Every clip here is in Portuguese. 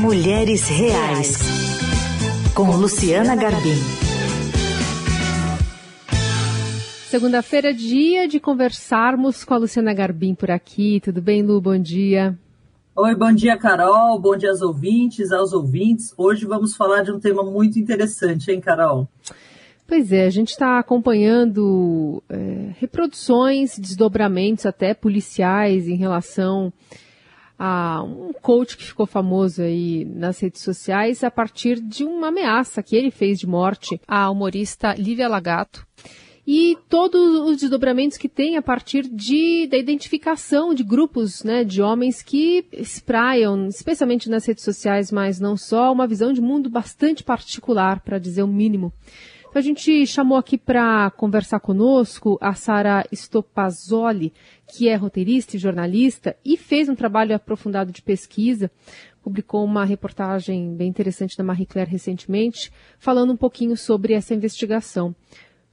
Mulheres Reais, com Luciana Garbim. Segunda-feira, dia de conversarmos com a Luciana Garbim por aqui. Tudo bem, Lu? Bom dia. Oi, bom dia, Carol. Bom dia aos ouvintes, aos ouvintes. Hoje vamos falar de um tema muito interessante, hein, Carol? Pois é, a gente está acompanhando é, reproduções, desdobramentos até policiais em relação a um coach que ficou famoso aí nas redes sociais a partir de uma ameaça que ele fez de morte à humorista Lívia Lagato e todos os desdobramentos que tem a partir de, da identificação de grupos né, de homens que espraiam, especialmente nas redes sociais, mas não só, uma visão de mundo bastante particular, para dizer o mínimo. Então a gente chamou aqui para conversar conosco a Sara Stopazoli, que é roteirista e jornalista e fez um trabalho aprofundado de pesquisa, publicou uma reportagem bem interessante da Marie Claire recentemente, falando um pouquinho sobre essa investigação.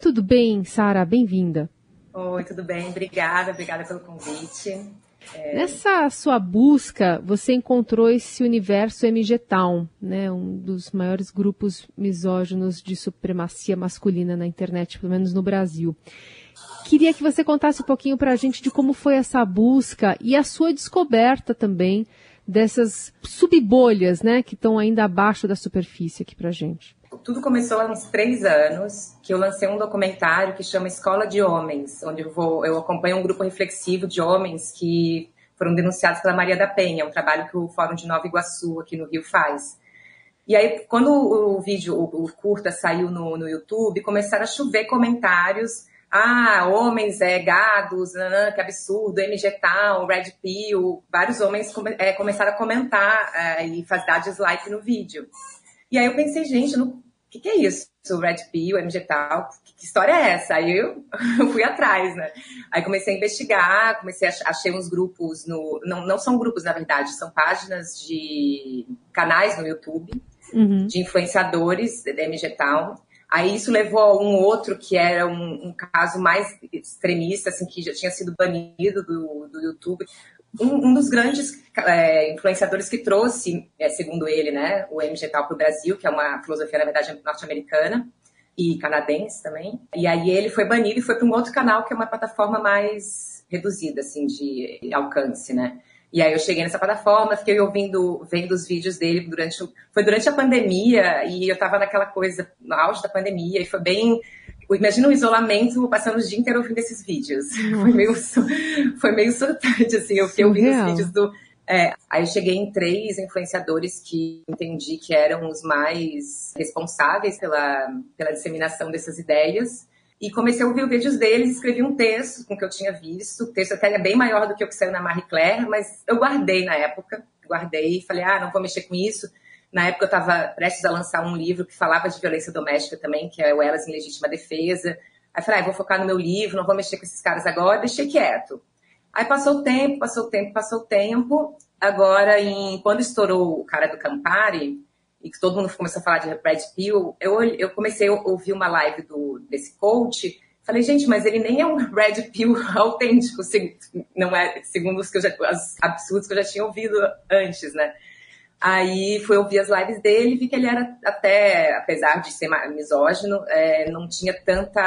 Tudo bem, Sara? Bem-vinda. Oi, tudo bem? Obrigada, obrigada pelo convite. É... Nessa sua busca, você encontrou esse universo MG Town, né, um dos maiores grupos misóginos de supremacia masculina na internet, pelo menos no Brasil. Queria que você contasse um pouquinho para a gente de como foi essa busca e a sua descoberta também dessas subbolhas, né, que estão ainda abaixo da superfície aqui para gente. Tudo começou há uns três anos, que eu lancei um documentário que chama Escola de Homens, onde eu, vou, eu acompanho um grupo reflexivo de homens que foram denunciados pela Maria da Penha, um trabalho que o Fórum de Nova Iguaçu, aqui no Rio, faz. E aí, quando o vídeo, o, curta saiu no, no YouTube, começaram a chover comentários ah, homens é, gados, que absurdo, MG Town, Red Pill, vários homens come, é, começaram a comentar é, e fazer dislike no vídeo. E aí eu pensei, gente, o que, que é isso? O Red Pill, MG tal, que, que, história é essa? Aí eu, eu, fui atrás, né? Aí comecei a investigar, comecei a achei uns grupos no. Não, não são grupos, na verdade, são páginas de canais no YouTube uhum. de influenciadores da MG Town. Aí isso levou a um outro que era um, um, caso mais extremista, assim, que já tinha sido banido do, do YouTube um, um dos grandes é, influenciadores que trouxe, é, segundo ele, né, o MG Tal para o Brasil, que é uma filosofia, na verdade, norte-americana e canadense também. E aí ele foi banido e foi para um outro canal, que é uma plataforma mais reduzida, assim, de alcance, né? E aí eu cheguei nessa plataforma, fiquei ouvindo, vendo os vídeos dele durante, foi durante a pandemia e eu estava naquela coisa, no auge da pandemia e foi bem Imagina o isolamento passando o dia inteiro ouvindo esses vídeos. Foi meio, foi meio surtante, assim. Eu fiquei ouvindo os vídeos do. É, aí eu cheguei em três influenciadores que entendi que eram os mais responsáveis pela, pela disseminação dessas ideias. E comecei a ouvir os vídeos deles, escrevi um texto com o que eu tinha visto. O texto até é bem maior do que o que saiu na Marie Claire, mas eu guardei na época. Guardei e falei, ah, não vou mexer com isso. Na época eu estava prestes a lançar um livro que falava de violência doméstica também, que é o Elas em Legítima Defesa. Aí falei, ah, vou focar no meu livro, não vou mexer com esses caras agora, deixei quieto. Aí passou o tempo, passou o tempo, passou o tempo. Agora, em, quando estourou o cara do Campari, e que todo mundo começou a falar de Red Pill, eu, eu comecei a ouvir uma live do, desse coach. Falei, gente, mas ele nem é um Red Pill autêntico, não é, segundo os, que eu já, os absurdos que eu já tinha ouvido antes, né? Aí fui ouvir as lives dele e vi que ele era até, apesar de ser misógino, é, não tinha tanta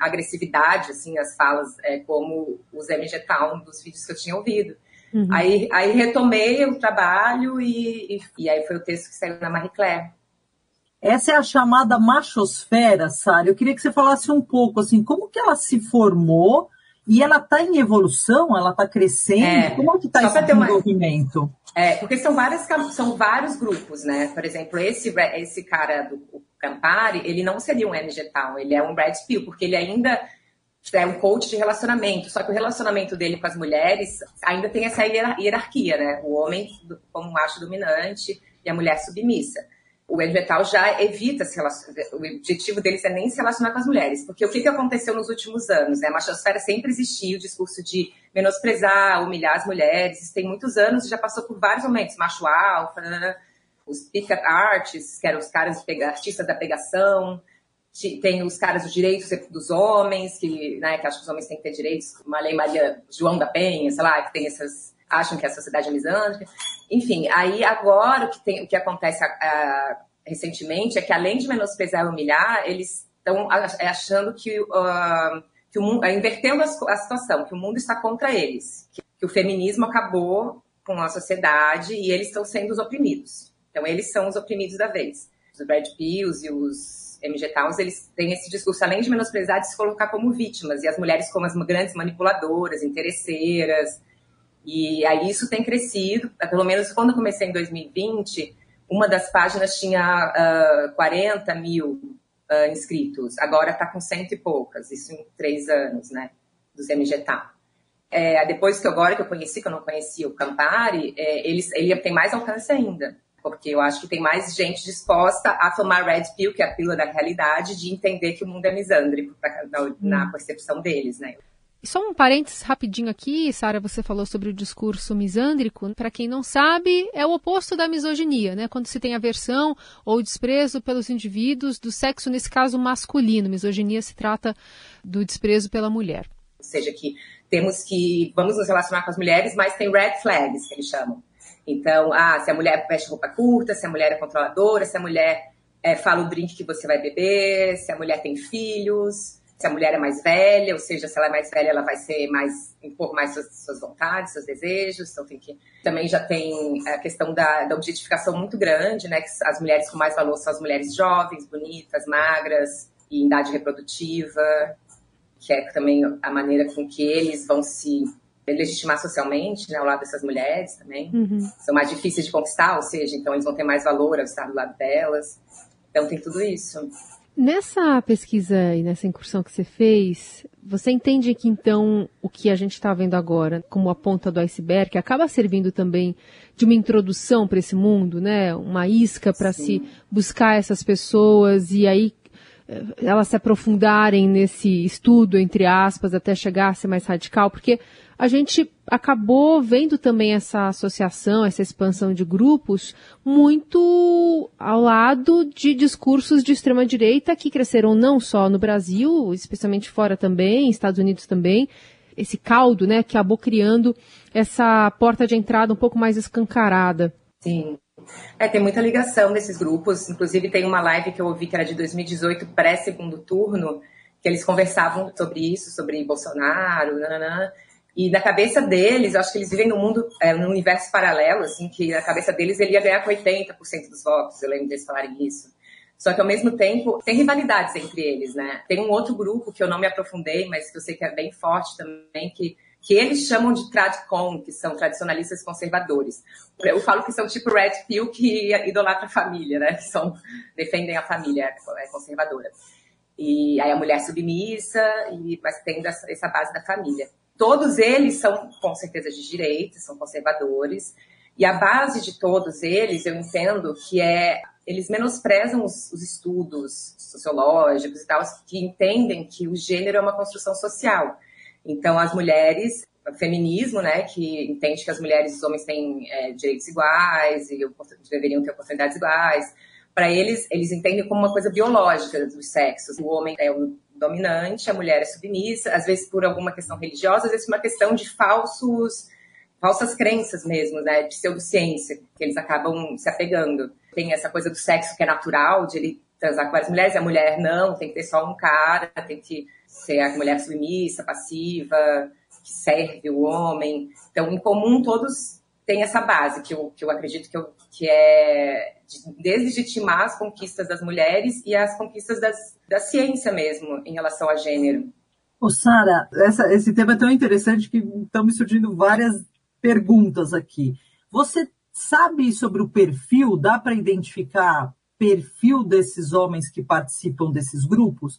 agressividade, assim, as falas, é, como os MG Town dos vídeos que eu tinha ouvido. Uhum. Aí, aí retomei o trabalho e, e, e, aí foi o texto que saiu na Marie Claire. Essa é a chamada machosfera, Sara. Eu queria que você falasse um pouco, assim, como que ela se formou e ela está em evolução, ela está crescendo. É, Como é que está esse desenvolvimento? Uma... É, porque são, várias, são vários grupos, né? Por exemplo, esse, esse cara do Campari, ele não seria um MG Town, ele é um Red Pill, porque ele ainda é um coach de relacionamento, só que o relacionamento dele com as mulheres ainda tem essa hierarquia, né? O homem como macho dominante e a mulher submissa o Edvetal já evita se relacionar, o objetivo deles é nem se relacionar com as mulheres, porque o que, que aconteceu nos últimos anos? Né? A machosfera sempre existiu, o discurso de menosprezar, humilhar as mulheres, isso tem muitos anos e já passou por vários momentos, macho alfa, os pick-up artists, que eram os caras, artistas da pegação, tem os caras dos direitos dos homens, que, né, que acham que os homens têm que ter direitos, uma lei Maria João da Penha, sei lá, que tem essas, acham que a sociedade é misândrica. Enfim, aí agora o que, tem, o que acontece uh, recentemente é que além de menosprezar e humilhar, eles estão achando que, uh, que o mundo, uh, invertendo a, a, situação, que o mundo está contra eles, que, que o feminismo acabou com a sociedade e eles estão sendo os oprimidos. Então eles são os oprimidos da vez. Os Red Pills e os MG Towns, eles têm esse discurso, além de menosprezar, de se colocar como vítimas, e as mulheres como as grandes manipuladoras, interesseiras, e aí isso tem crescido, pelo menos quando eu comecei em 2020, uma das páginas tinha uh, 40 mil uh, inscritos, agora está com cento e poucas, isso em três anos, né, dos MGTA. É, depois que agora que eu conheci, que eu não conhecia o Campari, é, ele, ele tem mais alcance ainda, porque eu acho que tem mais gente disposta a tomar Red Pill, que é a pílula da realidade, de entender que o mundo é misândrico na, na hum. percepção deles, né. Só um parênteses rapidinho aqui, Sara, você falou sobre o discurso misândrico. Para quem não sabe, é o oposto da misoginia, né? Quando se tem aversão ou desprezo pelos indivíduos do sexo, nesse caso masculino. Misoginia se trata do desprezo pela mulher. Ou seja, que temos que vamos nos relacionar com as mulheres, mas tem red flags que eles chamam. Então, ah, se a mulher veste roupa curta, se a mulher é controladora, se a mulher é, fala o drink que você vai beber, se a mulher tem filhos, se a mulher é mais velha, ou seja, se ela é mais velha, ela vai ser mais impor mais suas, suas vontades, seus desejos. Então tem que também já tem a questão da, da objetificação muito grande, né? Que as mulheres com mais valor são as mulheres jovens, bonitas, magras e em idade reprodutiva, que é também a maneira com que eles vão se legitimar socialmente, né, ao lado dessas mulheres também. Uhum. São mais difíceis de conquistar, ou seja, então eles vão ter mais valor ao estar do lado delas. Então tem tudo isso. Nessa pesquisa e nessa incursão que você fez, você entende que então o que a gente está vendo agora como a ponta do iceberg acaba servindo também de uma introdução para esse mundo, né? Uma isca para se buscar essas pessoas e aí elas se aprofundarem nesse estudo, entre aspas, até chegar a ser mais radical, porque a gente acabou vendo também essa associação, essa expansão de grupos, muito ao lado de discursos de extrema-direita que cresceram não só no Brasil, especialmente fora também, Estados Unidos também, esse caldo, né, que acabou criando essa porta de entrada um pouco mais escancarada. Sim. É, tem muita ligação desses grupos. Inclusive, tem uma live que eu ouvi que era de 2018, pré-segundo turno, que eles conversavam sobre isso, sobre Bolsonaro, nananã. E na cabeça deles, eu acho que eles vivem num mundo, é, num universo paralelo, assim, que na cabeça deles ele ia ganhar com 80% dos votos, eu lembro deles falarem isso. Só que ao mesmo tempo tem rivalidades entre eles, né? Tem um outro grupo que eu não me aprofundei, mas que eu sei que é bem forte também, que, que eles chamam de Tradicon, que são tradicionalistas conservadores. Eu falo que são tipo Red Pill que idolatra a família, né? Que são, defendem a família é conservadora. E aí a mulher submissa, e, mas tem essa base da família. Todos eles são, com certeza, de direita, são conservadores. E a base de todos eles, eu entendo que é. Eles menosprezam os, os estudos sociológicos e tal, que entendem que o gênero é uma construção social. Então, as mulheres, feminismo, né, que entende que as mulheres e os homens têm é, direitos iguais e deveriam ter oportunidades iguais. Para eles, eles entendem como uma coisa biológica dos sexos. O homem é o dominante, a mulher é submissa, às vezes por alguma questão religiosa, às vezes por uma questão de falsos, falsas crenças mesmo, né, pseudociência, que eles acabam se apegando. Tem essa coisa do sexo que é natural, de ele transar com várias mulheres, e a mulher não, tem que ter só um cara, tem que ser a mulher submissa, passiva, que serve o homem. Então, em comum, todos têm essa base, que eu, que eu acredito que, eu, que é de deslegitimar as conquistas das mulheres e as conquistas das, da ciência mesmo em relação a gênero. Ô, Sara, esse tema é tão interessante que estão me surgindo várias perguntas aqui. Você sabe sobre o perfil? Dá para identificar perfil desses homens que participam desses grupos?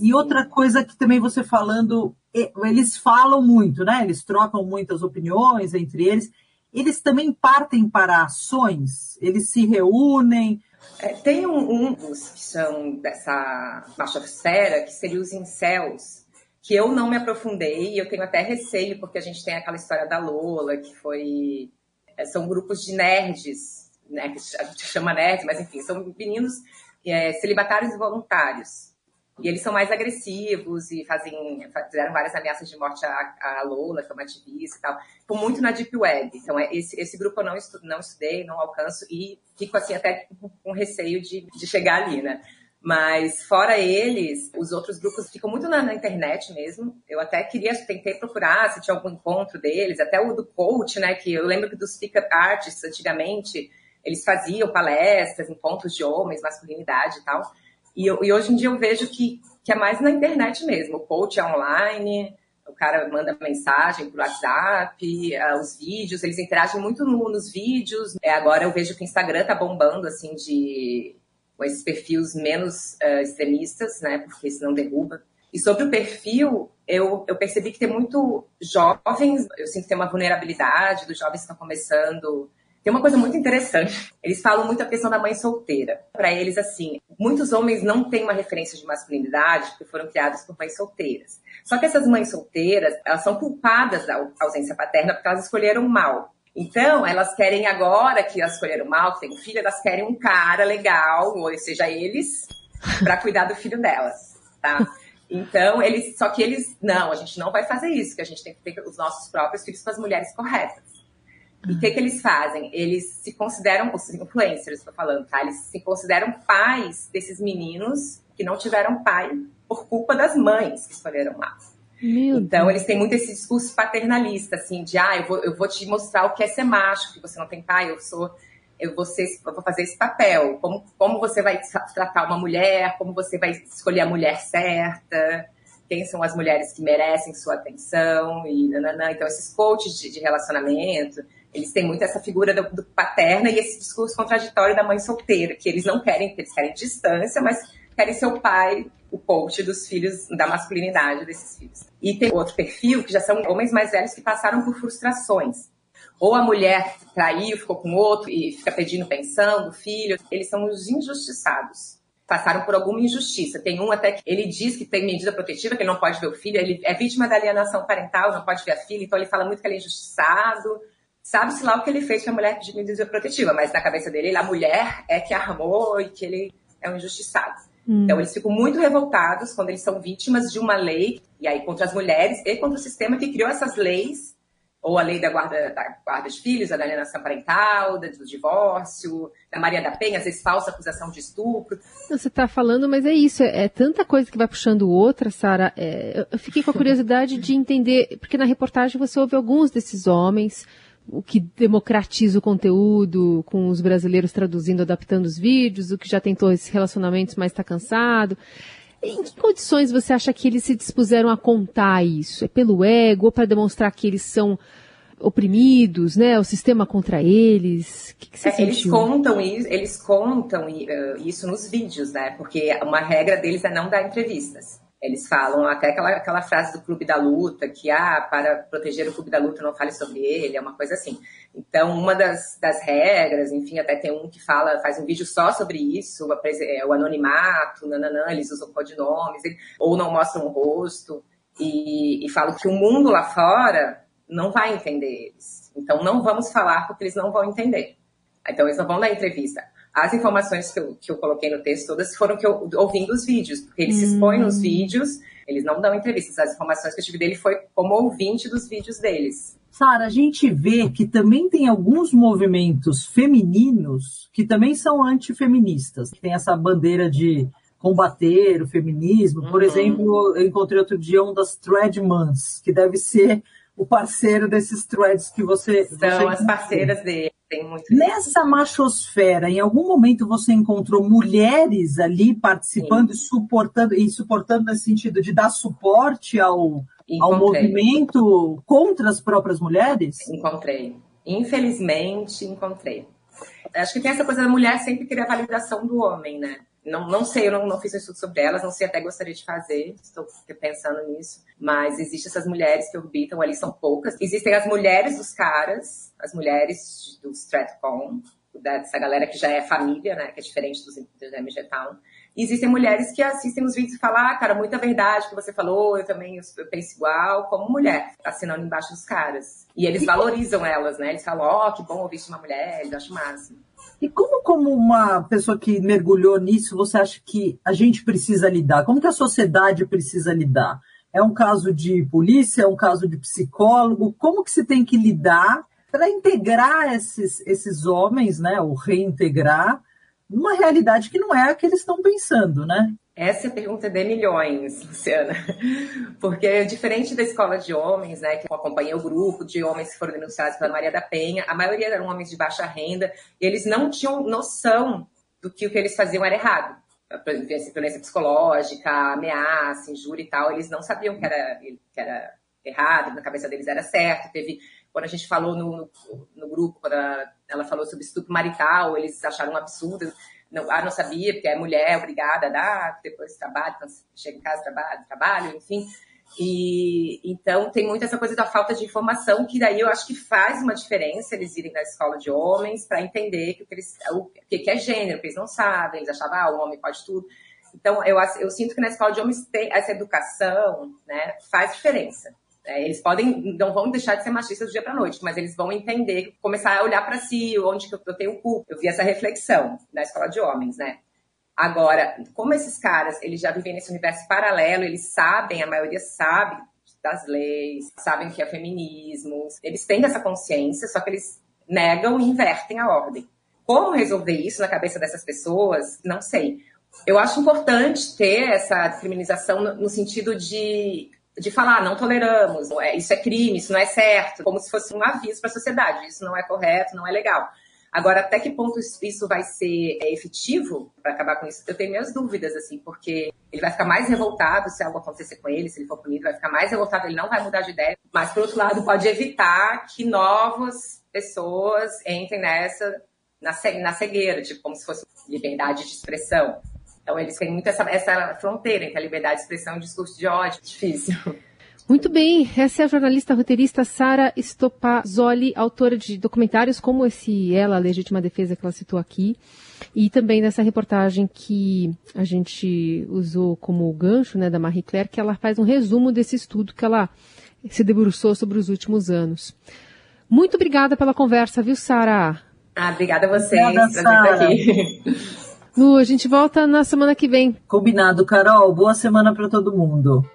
E outra coisa que também você falando, eles falam muito, né? Eles trocam muitas opiniões entre eles. Eles também partem para ações, eles se reúnem, é, tem um, um dos que são dessa machosfera, que seria os incels, que eu não me aprofundei, eu tenho até receio, porque a gente tem aquela história da Lola, que foi. É, são grupos de nerds, né? Que a gente chama nerds, mas enfim, são meninos é, celibatários e voluntários. E eles são mais agressivos e fazem, fizeram várias ameaças de morte a, a Lola, que é uma ativista e tal. Ficou muito na Deep Web. Então, é, esse, esse grupo eu não, estu, não estudei, não alcanço e fico assim até com receio de, de chegar ali, né? Mas fora eles, os outros grupos ficam muito na, na, internet mesmo. Eu até queria, tentei procurar se tinha algum encontro deles, até o do coach, né? Que eu lembro que dos speaker artists antigamente, eles faziam palestras, encontros de homens, masculinidade e tal. E, e hoje em dia eu vejo que, que é mais na internet mesmo. O coach é online, o cara manda mensagem por WhatsApp, uh, os vídeos, eles interagem muito no, nos vídeos. É, agora eu vejo que o Instagram tá bombando, assim, de com esses perfis menos uh, extremistas, né? Porque senão derruba. E sobre o perfil, eu, eu percebi que tem muito jovens, eu sinto que tem uma vulnerabilidade dos jovens que estão começando. Tem uma coisa muito interessante. Eles falam muito a questão da mãe solteira. Para eles, assim, muitos homens não têm uma referência de masculinidade porque foram criados por mães solteiras. Só que essas mães solteiras, elas são culpadas da ausência paterna porque elas escolheram mal. Então, elas querem agora que elas escolheram mal, que tem filho, elas querem um cara legal, ou seja, eles, para cuidar do filho delas, tá? Então, eles, só que eles, não, a gente não vai fazer isso, que a gente tem que ter os nossos próprios filhos com as mulheres corretas. E o que, que eles fazem? Eles se consideram, os influencers, estou falando, tá? Eles se consideram pais desses meninos que não tiveram pai por culpa das mães que escolheram. Meu então, Deus. eles têm muito esse discurso paternalista, assim, de, ah, eu vou, eu vou te mostrar o que é ser macho, que você não tem pai, eu sou, eu vou, ser, eu vou fazer esse papel. Como, como você vai tratar uma mulher, como você vai escolher a mulher certa, quem são as mulheres que merecem sua atenção, e nananã. Então, esses coaches de, de relacionamento, eles têm muito essa figura do, do paterna e esse discurso contraditório da mãe solteira, que eles não querem, eles querem distância, mas querem ser o pai, o coach dos filhos, da masculinidade desses filhos. E tem outro perfil, que já são homens mais velhos que passaram por frustrações. Ou a mulher traiu, ficou com outro e fica pedindo pensão do filho. Eles são os injustiçados. Passaram por alguma injustiça. Tem um até que ele diz que tem medida protetiva, que ele não pode ver o filho. Ele é vítima da alienação parental, não pode ver a filha. Então ele fala muito que ele é injustiçado. Sabe-se lá o que ele fez com a mulher de medida protetiva, mas na cabeça dele, a mulher é que armou e que ele é um injustiçado. Hum. Então, eles ficam muito revoltados quando eles são vítimas de uma lei, e aí contra as mulheres e contra o sistema que criou essas leis, ou a lei da guarda, da guarda de filhos, da alienação parental, do divórcio, da Maria da Penha, às vezes falsa acusação de estupro. Você está falando, mas é isso, é, é, tanta coisa que vai puxando outra, Sara. É, eu fiquei com a curiosidade de entender, porque na reportagem você ouve alguns desses homens o que democratiza o conteúdo, com os brasileiros traduzindo, adaptando os vídeos, o que já tentou esses relacionamentos, mas está cansado. Em que condições você acha que eles se dispuseram a contar isso? É pelo ego ou para demonstrar que eles são oprimidos, né? O sistema contra eles? O que, que você é, Eles contam isso, eles contam isso nos vídeos, né? Porque uma regra deles é não dar entrevistas. Eles falam até aquela, aquela frase do Clube da Luta, que, ah, para proteger o Clube da Luta não fale sobre ele, é uma coisa assim. Então, uma das, das regras, enfim, até tem um que fala, faz um vídeo só sobre isso, é, o anonimato, nananã, eles usam codinomes, ou não mostram o rosto, e, e falam que o mundo lá fora não vai entender eles. Então, não vamos falar porque eles não vão entender. Então, eles não vão dar entrevista as informações que eu, que eu coloquei no texto todas foram que eu ouvi dos vídeos, porque ele hum. se expõe nos vídeos, eles não dão entrevistas. As informações que eu tive dele foi como ouvinte dos vídeos deles. Sara, a gente vê que também tem alguns movimentos femininos que também são antifeministas, que tem essa bandeira de combater o feminismo. Por uhum. exemplo, eu encontrei outro dia um das Threadmans, que deve ser o parceiro desses threads que você. São você as parceiras dele. Tem muito Nessa machosfera, em algum momento você encontrou mulheres ali participando Sim. e suportando, e suportando nesse sentido de dar suporte ao, ao movimento contra as próprias mulheres? Encontrei. Infelizmente, encontrei. Acho que tem essa coisa da mulher sempre querer a validação do homem, né? Não, não sei, eu não, não fiz um estudo sobre elas, não sei, até gostaria de fazer, estou pensando nisso. Mas existem essas mulheres que orbitam ali, são poucas. Existem as mulheres dos caras, as mulheres do Stratcom, dessa galera que já é família, né, que é diferente dos, do MG Town. E existem mulheres que assistem os vídeos e falam, ah, cara, muita verdade que você falou, eu também eu penso igual, como mulher, assinando embaixo dos caras. E eles valorizam elas, né? Eles falam, ó, oh, que bom ouvir uma mulher, eles acham máximo. E como como, como uma pessoa que mergulhou nisso, você acha que a gente precisa lidar? Como que a sociedade precisa lidar? É um caso de polícia, é um caso de psicólogo? Como que se tem que lidar para integrar esses, esses homens, né, ou reintegrar, numa realidade que não é a que eles estão pensando, né? Essa é a pergunta de milhões, Luciana. Porque, diferente da escola de homens, né, que eu acompanhei o grupo de homens que foram denunciados pela Maria da Penha, a maioria eram homens de baixa renda, e eles não tinham noção do que o que eles faziam era errado. Violência psicológica, ameaça, injúria e tal, eles não sabiam que era, que era errado, na cabeça deles era certo. Teve, quando a gente falou no, no, no grupo, quando ela falou sobre estupro marital, eles acharam um absurdo não, ah, não sabia, porque é mulher, obrigada a dar, depois trabalho, chega em casa, trabalho, trabalho, enfim. E então tem muito essa coisa da falta de informação, que daí eu acho que faz uma diferença eles irem na escola de homens para entender que o que, eles, o que é gênero, que eles não sabem, eles achavam, ah, o homem pode tudo. Então, eu, eu sinto que na escola de homens tem essa educação, né, faz diferença. É, eles podem, não vão deixar de ser machistas do dia para noite, mas eles vão entender, começar a olhar para si, onde que eu, tenho culpa. Eu vi essa reflexão na escola de homens, né? Agora, como esses caras, eles já vivem nesse universo paralelo, eles sabem, a maioria sabe das leis, sabem que é feminismo, eles têm essa consciência, só que eles negam e invertem a ordem. Como resolver isso na cabeça dessas pessoas? Não sei. Eu acho importante ter essa no, no sentido de de falar, não toleramos, é, isso é crime, isso não é certo, como se fosse um aviso para a sociedade, isso não é correto, não é legal. Agora, até que ponto isso vai ser é, efetivo para acabar com isso? Eu tenho minhas dúvidas, assim, porque ele vai ficar mais revoltado se algo acontecer com ele, se ele for punido, vai ficar mais revoltado, ele não vai mudar de ideia. Mas, por outro lado, pode evitar que novas pessoas entrem nessa, na cegueira, tipo, como se fosse liberdade de expressão. Então, eles têm muito essa, essa fronteira entre a liberdade de expressão e o discurso de ódio. Difícil. Muito bem, essa é a jornalista roteirista Sara Stopazoli, autora de documentários como esse Ela, a Legítima Defesa que ela citou aqui, e também nessa reportagem que a gente usou como gancho, né, da Marie Claire, que ela faz um resumo desse estudo que ela se debruçou sobre os últimos anos. Muito obrigada pela conversa, viu, Sara? Ah, obrigada a vocês obrigada, por estar aqui. Lu, a gente volta na semana que vem. Combinado, Carol. Boa semana para todo mundo.